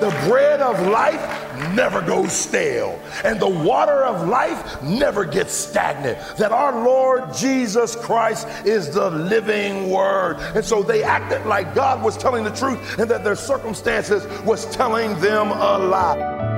The bread of life never goes stale, and the water of life never gets stagnant. That our Lord Jesus Christ is the living word. And so they acted like God was telling the truth and that their circumstances was telling them a lie.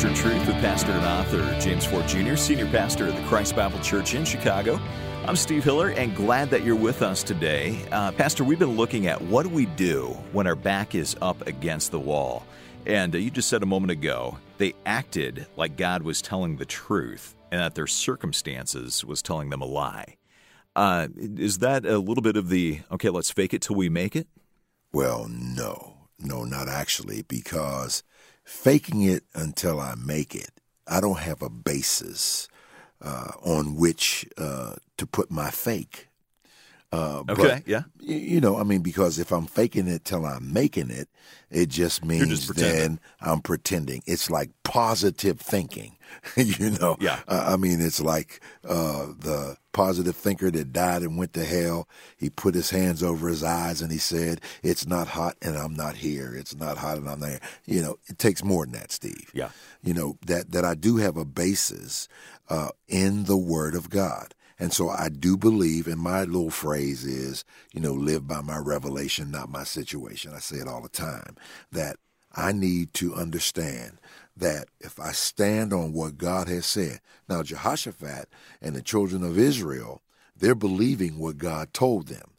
Treasure Truth with pastor and author James Ford Jr., senior pastor of the Christ Bible Church in Chicago. I'm Steve Hiller and glad that you're with us today. Uh, pastor, we've been looking at what do we do when our back is up against the wall. And uh, you just said a moment ago, they acted like God was telling the truth and that their circumstances was telling them a lie. Uh, is that a little bit of the, okay, let's fake it till we make it? Well, no. No, not actually, because faking it until I make it, I don't have a basis uh, on which uh, to put my fake. Uh, okay, but, yeah. You know, I mean, because if I'm faking it till I'm making it, it just means just then I'm pretending. It's like positive thinking, you know. Yeah. Uh, I mean, it's like uh, the positive thinker that died and went to hell. He put his hands over his eyes and he said, "It's not hot and I'm not here. It's not hot and I'm there." You know, it takes more than that, Steve. Yeah. You know that that I do have a basis uh, in the Word of God. And so I do believe, and my little phrase is, you know, live by my revelation, not my situation. I say it all the time that I need to understand that if I stand on what God has said. Now, Jehoshaphat and the children of Israel, they're believing what God told them,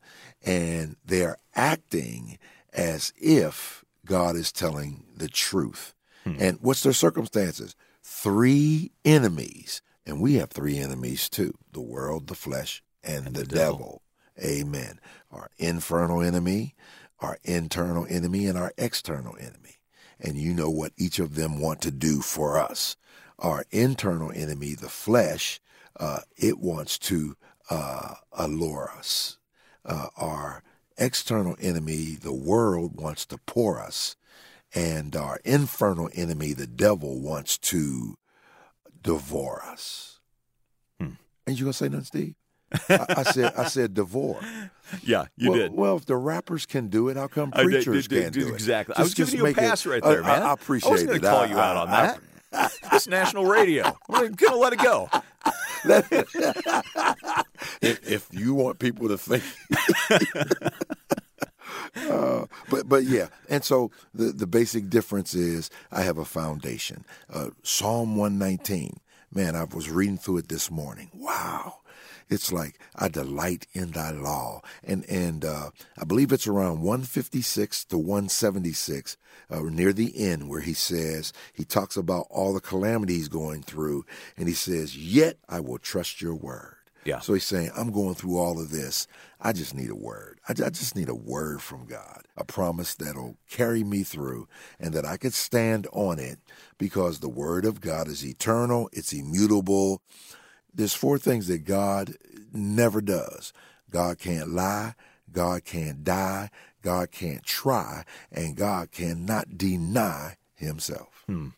and they're acting as if God is telling the truth. Hmm. And what's their circumstances? Three enemies and we have three enemies too the world, the flesh, and, and the, the devil. devil. Amen. Our infernal enemy, our internal enemy, and our external enemy. And you know what each of them want to do for us. Our internal enemy, the flesh, uh, it wants to uh, allure us. Uh, our external enemy, the world, wants to pour us. And our infernal enemy, the devil, wants to devour us. Hmm. Ain't you gonna say nothing, Steve? I, I, said I said devour. Yeah, you well, did. Well, if the rappers can do it, how come preachers did, can't do it? Exactly. Just, I was giving you a pass it, right there, uh, man. I, I appreciate it. I was going to call you out on that. it's national radio. I'm going to let it go. if, if you want people to think. Uh, but but yeah, and so the the basic difference is I have a foundation. Uh, Psalm one nineteen. Man, I was reading through it this morning. Wow. It's like I delight in thy law, and and uh, I believe it's around 156 to 176, uh, near the end, where he says he talks about all the calamities going through, and he says, "Yet I will trust your word." Yeah. So he's saying, I'm going through all of this. I just need a word. I, I, just need a word from God, a promise that'll carry me through and that I could stand on it because the word of God is eternal, it's immutable. There's four things that God never does God can't lie, God can't die, God can't try, and God cannot deny himself. Hmm.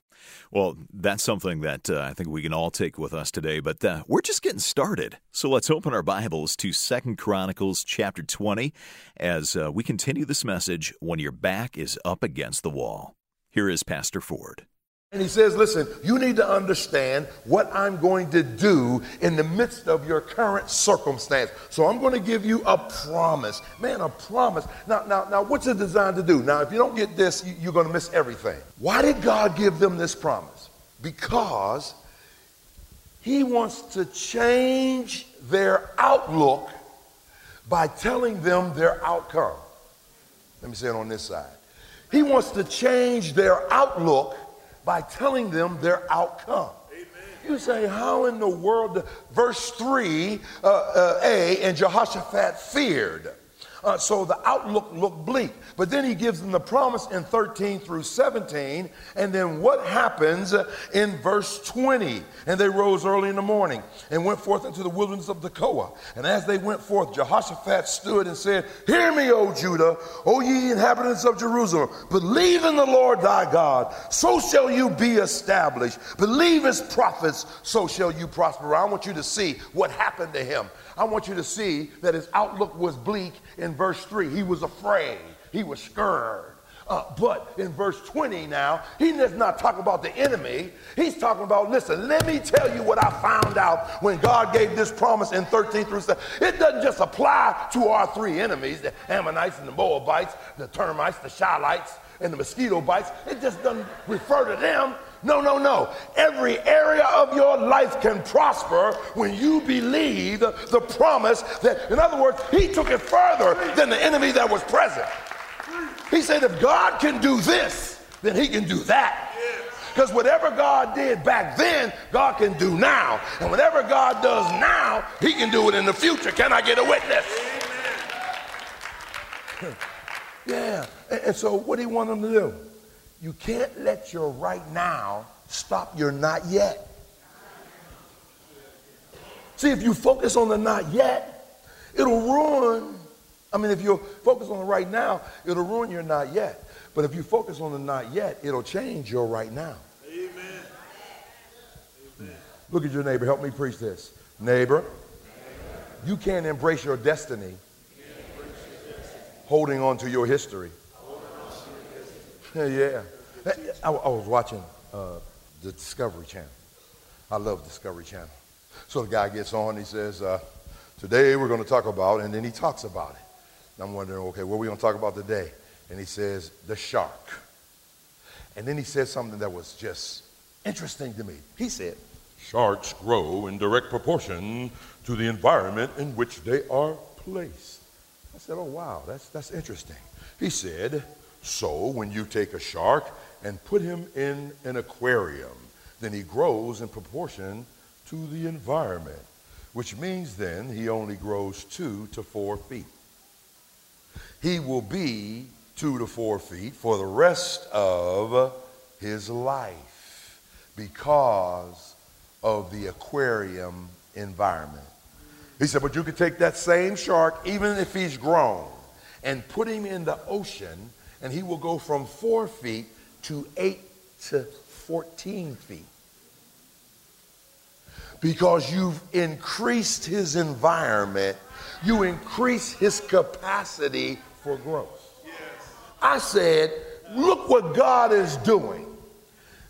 Well, that's something that uh, I think we can all take with us today, but uh, we're just getting started. So let's open our Bibles to Second Chronicles chapter 20 as uh, we continue this message when your back is up against the wall. Here is Pastor Ford. And he says, Listen, you need to understand what I'm going to do in the midst of your current circumstance. So I'm going to give you a promise. Man, a promise. Now, now, now what's it designed to do? Now, if you don't get this, you're going to miss everything. Why did God give them this promise? Because he wants to change their outlook by telling them their outcome. Let me say it on this side. He wants to change their outlook by telling them their outcome. You say, how in the world? Verse 3, uh, uh, A, and Jehoshaphat feared. Uh, so the outlook looked bleak. But then he gives them the promise in 13 through 17. And then what happens in verse 20? And they rose early in the morning and went forth into the wilderness of Tekoa. And as they went forth, Jehoshaphat stood and said, Hear me, O Judah, O ye inhabitants of Jerusalem. Believe in the Lord thy God, so shall you be established. Believe his prophets, so shall you prosper. I want you to see what happened to him. I want you to see that his outlook was bleak in verse 3. He was afraid, he was scared. Uh, but in verse 20 now, he does not talk about the enemy. He's talking about, listen, let me tell you what I found out when God gave this promise in 13 through 7. It doesn't just apply to our three enemies, the Ammonites and the Moabites, the termites, the Shilites, and the mosquito bites. It just doesn't refer to them. No, no, no. Every area of your life can prosper when you believe the promise that, in other words, he took it further than the enemy that was present. He said, if God can do this, then he can do that. Because whatever God did back then, God can do now. And whatever God does now, he can do it in the future. Can I get a witness? yeah. And so what do you want them to do? You can't let your right now stop your not yet. See, if you focus on the not yet, it'll ruin. I mean, if you focus on the right now, it'll ruin your not yet. But if you focus on the not yet, it'll change your right now. Amen. Look at your neighbor. Help me preach this. Neighbor, you can't embrace your destiny holding on to your history. Yeah. I, I was watching uh, the Discovery Channel. I love Discovery Channel. So the guy gets on, he says, uh, Today we're going to talk about, and then he talks about it. And I'm wondering, okay, what are we going to talk about today? And he says, The shark. And then he said something that was just interesting to me. He said, Sharks grow in direct proportion to the environment in which they are placed. I said, Oh, wow, that's, that's interesting. He said, So when you take a shark and put him in an aquarium. Then he grows in proportion to the environment, which means then he only grows two to four feet. He will be two to four feet for the rest of his life because of the aquarium environment. He said, but you could take that same shark, even if he's grown, and put him in the ocean, and he will go from four feet to 8 to 14 feet. Because you've increased his environment, you increase his capacity for growth. Yes. I said, look what God is doing.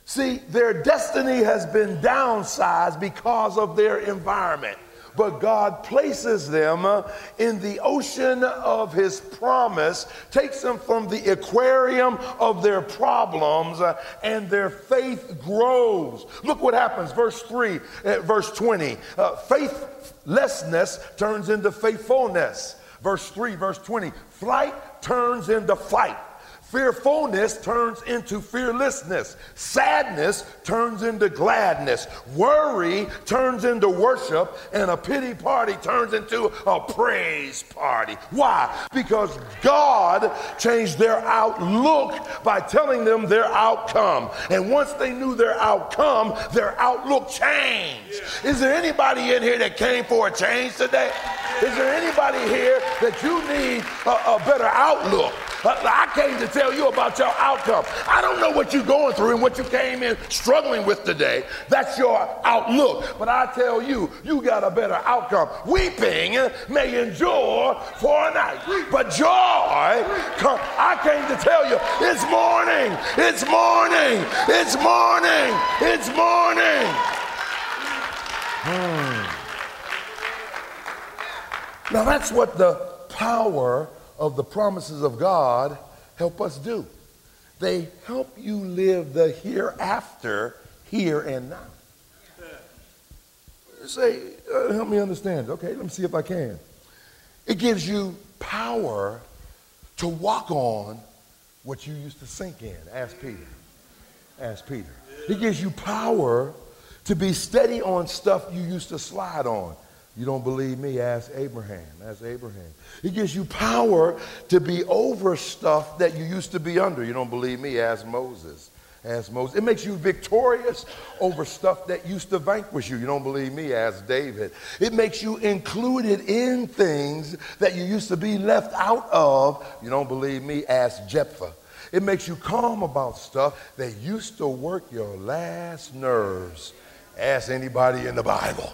See, their destiny has been downsized because of their environment but God places them uh, in the ocean of His promise, takes them from the aquarium of their problems, uh, and their faith grows. Look what happens, verse 3, uh, verse 20. Uh, faithlessness turns into faithfulness. Verse 3, verse 20. Flight turns into fight. Fearfulness turns into fearlessness. Sadness turns into gladness. Worry turns into worship. And a pity party turns into a praise party. Why? Because God changed their outlook by telling them their outcome. And once they knew their outcome, their outlook changed. Is there anybody in here that came for a change today? Is there anybody here that you need a, a better outlook? I came to tell you about your outcome. I don't know what you're going through and what you came in struggling with today. That's your outlook. But I tell you, you got a better outcome. Weeping may endure for a night, but joy, come, I came to tell you, it's morning, it's morning, it's morning, it's morning. Hmm. Now that's what the power of the promises of God help us do. They help you live the hereafter, here and now. Say, uh, help me understand. Okay, let me see if I can. It gives you power to walk on what you used to sink in. Ask Peter. Ask Peter. It gives you power to be steady on stuff you used to slide on. You don't believe me? Ask Abraham. Ask Abraham. He gives you power to be over stuff that you used to be under. You don't believe me? Ask Moses. Ask Moses. It makes you victorious over stuff that used to vanquish you. You don't believe me? Ask David. It makes you included in things that you used to be left out of. You don't believe me? Ask Jephthah. It makes you calm about stuff that used to work your last nerves. Ask anybody in the Bible.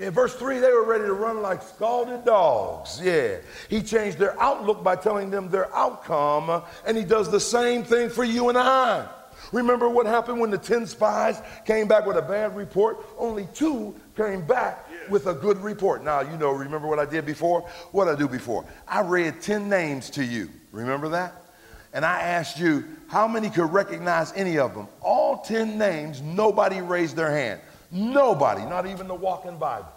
In verse 3, they were ready to run like scalded dogs. Yeah. He changed their outlook by telling them their outcome, and he does the same thing for you and I. Remember what happened when the 10 spies came back with a bad report? Only two came back with a good report. Now, you know, remember what I did before? What I do before? I read 10 names to you. Remember that? And I asked you how many could recognize any of them. All 10 names, nobody raised their hand. Nobody, not even the walking Bible.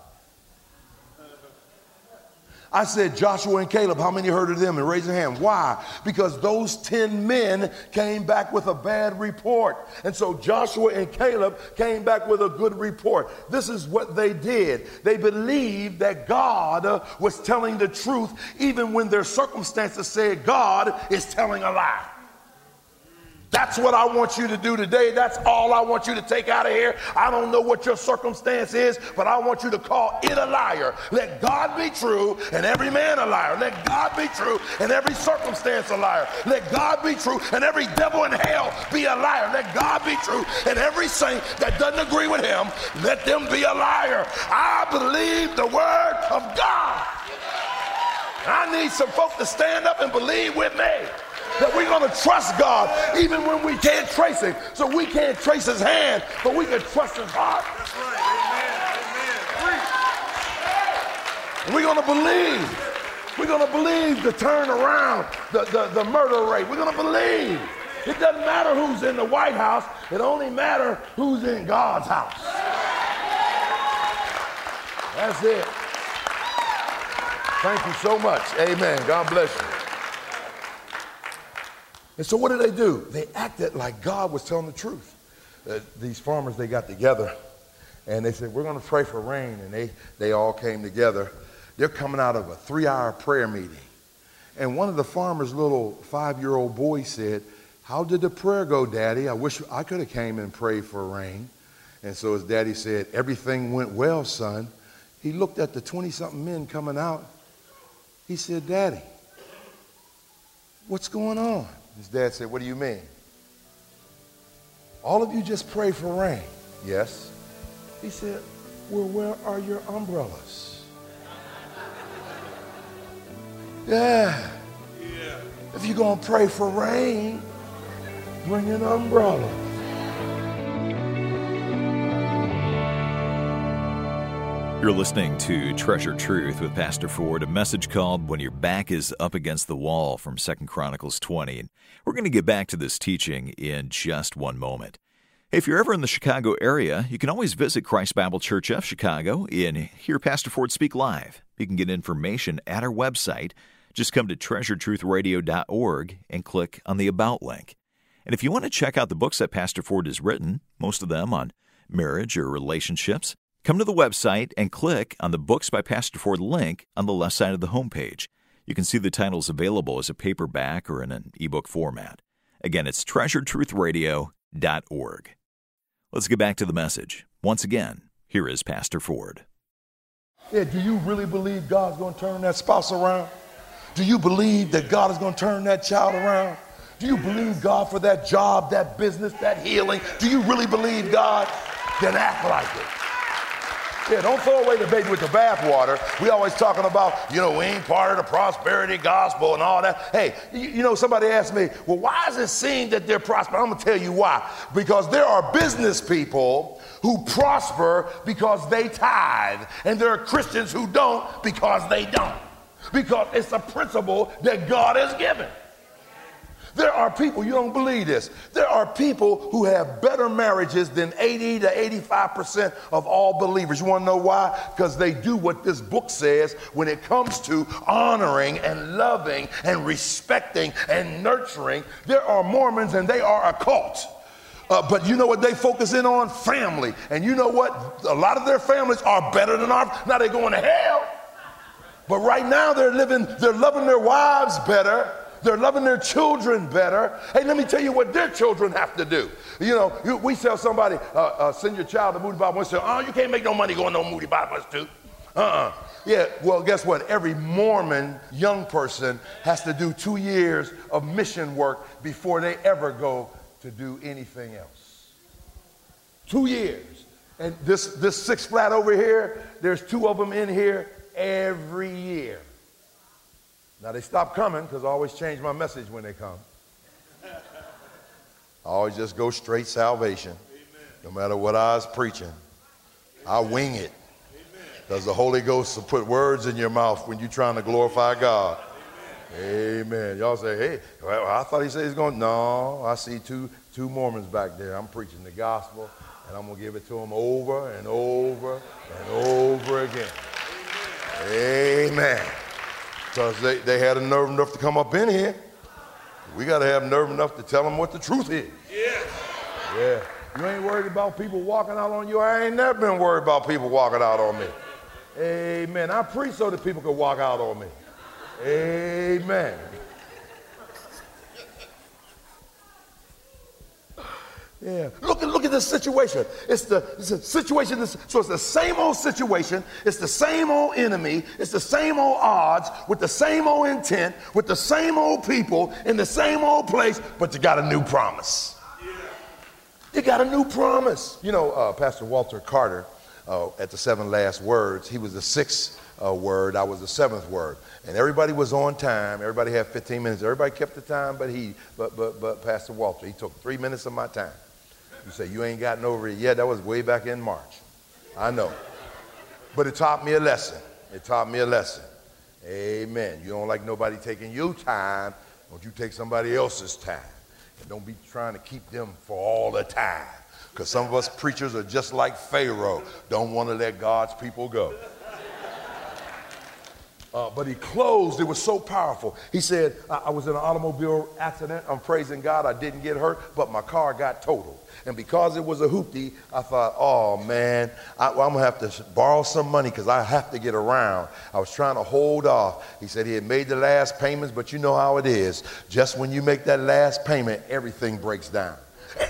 I said, Joshua and Caleb, how many heard of them? And raise your hand. Why? Because those 10 men came back with a bad report. And so Joshua and Caleb came back with a good report. This is what they did. They believed that God was telling the truth, even when their circumstances said God is telling a lie. That's what I want you to do today. That's all I want you to take out of here. I don't know what your circumstance is, but I want you to call it a liar. Let God be true and every man a liar. Let God be true and every circumstance a liar. Let God be true and every devil in hell be a liar. Let God be true and every saint that doesn't agree with him, let them be a liar. I believe the word of God. I need some folk to stand up and believe with me that we're going to trust God even when we can't trace Him. So we can't trace His hand, but we can trust His heart. That's right. Amen. Amen. We're going to believe. We're going to believe the turnaround, the, the, the murder rate. We're going to believe. It doesn't matter who's in the White House, it only matters who's in God's house. That's it. Thank you so much. Amen. God bless you. And so what did they do? They acted like God was telling the truth. Uh, these farmers, they got together and they said, we're going to pray for rain. And they, they all came together. They're coming out of a three-hour prayer meeting. And one of the farmer's little five-year-old boys said, how did the prayer go, Daddy? I wish I could have came and prayed for rain. And so his daddy said, everything went well, son. He looked at the 20-something men coming out. He said, Daddy, what's going on? His dad said, What do you mean? All of you just pray for rain. Yes. He said, Well, where are your umbrellas? yeah. yeah. If you're going to pray for rain, bring an umbrella. You're listening to Treasure Truth with Pastor Ford, a message called When Your Back is Up Against the Wall from 2 Chronicles 20. And we're going to get back to this teaching in just one moment. If you're ever in the Chicago area, you can always visit Christ Bible Church of Chicago and hear Pastor Ford speak live. You can get information at our website. Just come to treasuretruthradio.org and click on the About link. And if you want to check out the books that Pastor Ford has written, most of them on marriage or relationships, Come to the website and click on the Books by Pastor Ford link on the left side of the homepage. You can see the titles available as a paperback or in an ebook format. Again, it's treasuretruthradio.org. Let's get back to the message. Once again, here is Pastor Ford. Yeah, do you really believe God's going to turn that spouse around? Do you believe that God is going to turn that child around? Do you believe God for that job, that business, that healing? Do you really believe God? Then act like it. Yeah, don't throw away the baby with the bathwater. We always talking about, you know, we ain't part of the prosperity gospel and all that. Hey, you, you know, somebody asked me, well, why is it seen that they're prosperous? I'm gonna tell you why. Because there are business people who prosper because they tithe, and there are Christians who don't because they don't. Because it's a principle that God has given. There are people, you don't believe this, there are people who have better marriages than 80 to 85% of all believers. You want to know why? Because they do what this book says when it comes to honoring and loving and respecting and nurturing. There are Mormons and they are a cult Uh, but you know what they focus in on? Family. And you know what? A lot of their families are better than ours. Now they're going to hell. But right now they're living, they're loving their wives better. They're loving their children better. Hey, let me tell you what their children have to do. You know, you, we tell somebody, uh, uh, send your child to Moody Bible Institute. Oh, you can't make no money going to Moody Bible Institute. Uh-uh. Yeah, well, guess what? Every Mormon young person has to do two years of mission work before they ever go to do anything else. Two years. And this, this six flat over here, there's two of them in here every year. Now they stop coming because I always change my message when they come. I always just go straight salvation. No matter what I was preaching, I wing it. Because the Holy Ghost will put words in your mouth when you're trying to glorify God. Amen. Y'all say, hey, well, I thought he said he's going. No, I see two, two Mormons back there. I'm preaching the gospel, and I'm going to give it to them over and over and over again. Amen. Because they, they had a nerve enough to come up in here. We got to have nerve enough to tell them what the truth is. Yeah. Yeah. You ain't worried about people walking out on you. I ain't never been worried about people walking out on me. Amen. I preach so that people can walk out on me. Amen. Yeah. Look at look at this situation. It's the, it's the situation. So it's the same old situation. It's the same old enemy. It's the same old odds with the same old intent with the same old people in the same old place. But you got a new promise. Yeah. You got a new promise. You know, uh, Pastor Walter Carter uh, at the seven last words. He was the sixth uh, word. I was the seventh word. And everybody was on time. Everybody had 15 minutes. Everybody kept the time, but he, but but but Pastor Walter, he took three minutes of my time. You say, you ain't gotten over it yet. That was way back in March. I know. But it taught me a lesson. It taught me a lesson. Amen. You don't like nobody taking your time. Don't you take somebody else's time. And don't be trying to keep them for all the time. Because some of us preachers are just like Pharaoh. Don't want to let God's people go. Uh, but he closed. It was so powerful. He said, I-, I was in an automobile accident. I'm praising God. I didn't get hurt, but my car got totaled. And because it was a hoopty, I thought, oh man, I, am going to have to borrow some money because I have to get around. I was trying to hold off. He said he had made the last payments, but you know how it is. Just when you make that last payment, everything breaks down.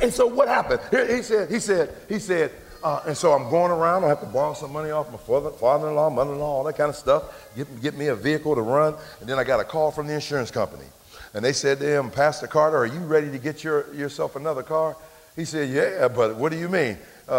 And so what happened? He said, he said, he said, uh, and so I'm going around. I have to borrow some money off my father, father-in-law, mother-in-law, all that kind of stuff. Get, get me a vehicle to run. And then I got a call from the insurance company. And they said to him, Pastor Carter, are you ready to get your, yourself another car? He said, Yeah, but what do you mean? Uh,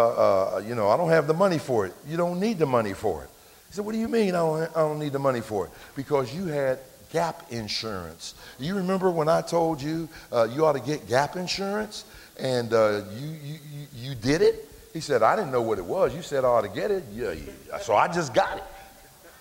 uh, you know, I don't have the money for it. You don't need the money for it. He said, What do you mean I don't, I don't need the money for it? Because you had gap insurance. You remember when I told you uh, you ought to get gap insurance and uh, you, you, you did it? He said, I didn't know what it was. You said I ought to get it. Yeah, yeah. So I just got it.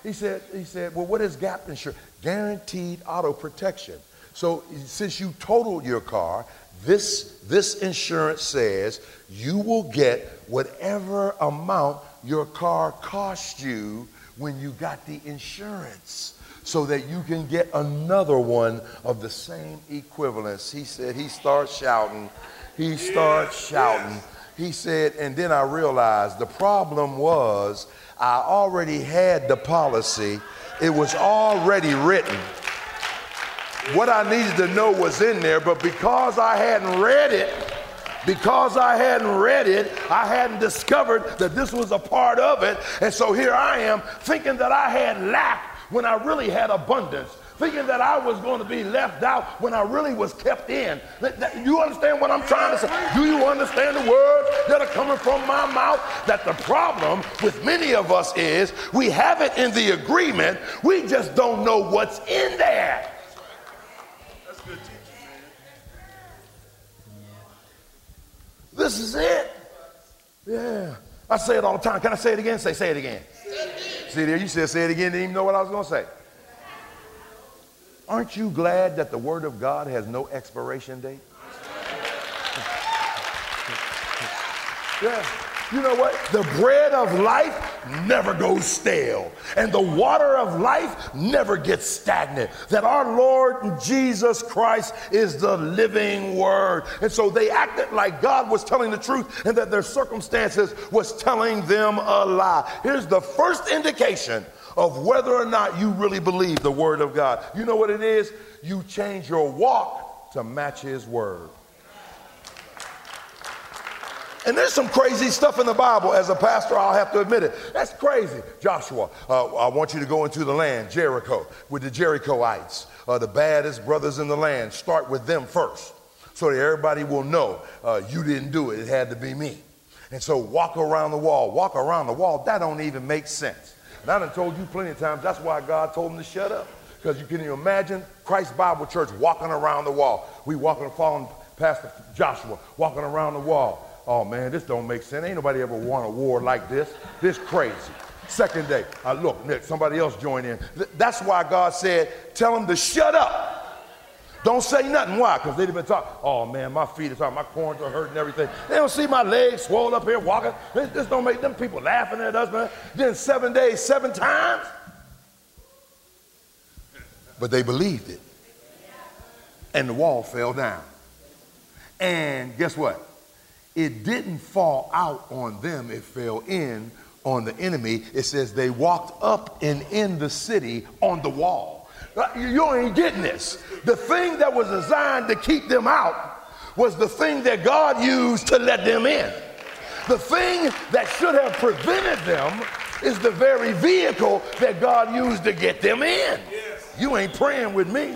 He said, he said, Well, what is gap insurance? Guaranteed auto protection. So since you totaled your car, this, this insurance says you will get whatever amount your car cost you when you got the insurance so that you can get another one of the same equivalence. He said he starts shouting. He starts shouting. He said, and then I realized the problem was I already had the policy. It was already written. What I needed to know was in there, but because I hadn't read it, because I hadn't read it, I hadn't discovered that this was a part of it. And so here I am thinking that I had lack when I really had abundance. Thinking that I was going to be left out when I really was kept in. You understand what I'm trying to say? Do you understand the words that are coming from my mouth? That the problem with many of us is we have it in the agreement, we just don't know what's in there. That's good teaching, man. This is it. Yeah. I say it all the time. Can I say it again? Say, say it again. See there, you said say it again, didn't even know what I was going to say. Aren't you glad that the Word of God has no expiration date? yeah. You know what? The bread of life never goes stale, and the water of life never gets stagnant. That our Lord Jesus Christ is the living word. And so they acted like God was telling the truth and that their circumstances was telling them a lie. Here's the first indication of whether or not you really believe the word of God. You know what it is? You change your walk to match his word. And there's some crazy stuff in the Bible. As a pastor, I'll have to admit it. That's crazy. Joshua, uh, I want you to go into the land, Jericho, with the Jerichoites, uh, the baddest brothers in the land. Start with them first so that everybody will know uh, you didn't do it. It had to be me. And so walk around the wall. Walk around the wall. That don't even make sense. And I done told you plenty of times that's why God told him to shut up. Because you can imagine Christ Bible Church walking around the wall. We walking, following Pastor Joshua, walking around the wall oh man, this don't make sense. Ain't nobody ever won a war like this. This crazy. Second day, uh, look, Nick, somebody else join in. Th- that's why God said, tell them to shut up. Don't say nothing. Why? Because they've been talking. Oh man, my feet are talking, my corns are hurting, everything. They don't see my legs swollen up here walking. This, this don't make them people laughing at us, man. Then seven days, seven times. But they believed it. And the wall fell down. And guess what? It didn't fall out on them, it fell in on the enemy. It says they walked up and in the city on the wall. Uh, you ain't getting this. The thing that was designed to keep them out was the thing that God used to let them in. The thing that should have prevented them is the very vehicle that God used to get them in. You ain't praying with me.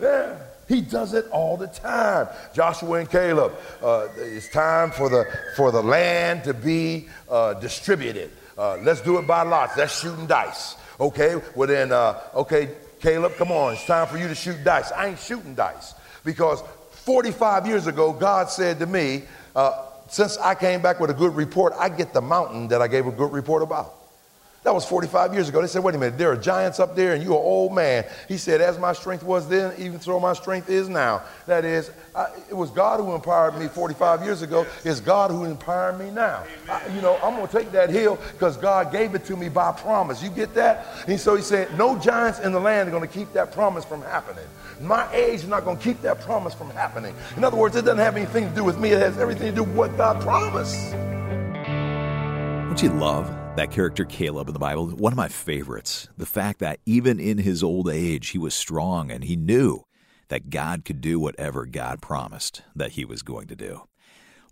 Yeah. He does it all the time. Joshua and Caleb, uh, it's time for the, for the land to be uh, distributed. Uh, let's do it by lots. That's shooting dice. Okay, well then, uh, okay, Caleb, come on. It's time for you to shoot dice. I ain't shooting dice because 45 years ago, God said to me, uh, since I came back with a good report, I get the mountain that I gave a good report about. That was 45 years ago. They said, wait a minute, there are giants up there and you're an old man. He said, as my strength was then, even so my strength is now. That is, I, it was God who empowered me 45 years ago. It's God who empowered me now. I, you know, I'm going to take that hill because God gave it to me by promise. You get that? And so he said, no giants in the land are going to keep that promise from happening. My age is not going to keep that promise from happening. In other words, it doesn't have anything to do with me. It has everything to do with what God promised. Don't you love that character Caleb in the Bible, one of my favorites. The fact that even in his old age, he was strong and he knew that God could do whatever God promised that he was going to do.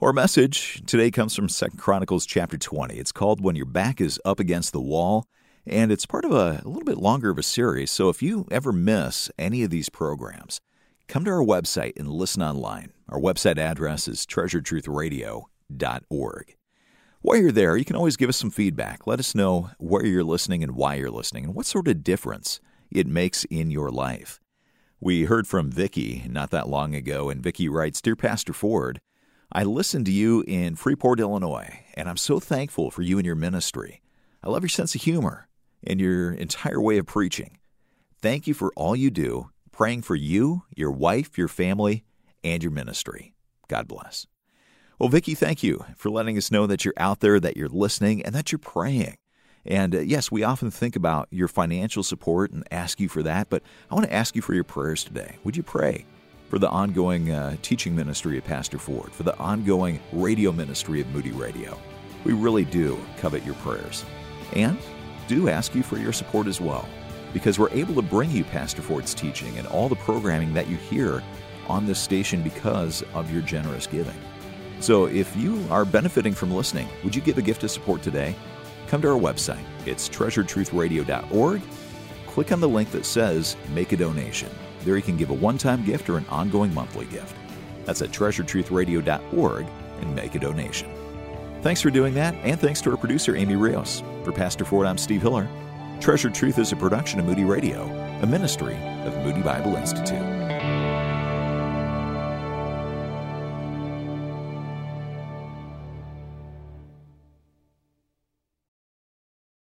Our message today comes from 2 Chronicles chapter 20. It's called When Your Back is Up Against the Wall, and it's part of a, a little bit longer of a series. So if you ever miss any of these programs, come to our website and listen online. Our website address is treasuretruthradio.org. While you're there, you can always give us some feedback. Let us know where you're listening and why you're listening and what sort of difference it makes in your life. We heard from Vicki not that long ago, and Vicki writes Dear Pastor Ford, I listened to you in Freeport, Illinois, and I'm so thankful for you and your ministry. I love your sense of humor and your entire way of preaching. Thank you for all you do, praying for you, your wife, your family, and your ministry. God bless. Well, Vicki, thank you for letting us know that you're out there, that you're listening, and that you're praying. And uh, yes, we often think about your financial support and ask you for that, but I want to ask you for your prayers today. Would you pray for the ongoing uh, teaching ministry of Pastor Ford, for the ongoing radio ministry of Moody Radio? We really do covet your prayers. And do ask you for your support as well, because we're able to bring you Pastor Ford's teaching and all the programming that you hear on this station because of your generous giving. So if you are benefiting from listening, would you give a gift of support today? Come to our website. It's treasuretruthradio.org. Click on the link that says Make a Donation. There you can give a one time gift or an ongoing monthly gift. That's at treasuretruthradio.org and make a donation. Thanks for doing that, and thanks to our producer, Amy Rios. For Pastor Ford, I'm Steve Hiller. Treasure Truth is a production of Moody Radio, a ministry of Moody Bible Institute.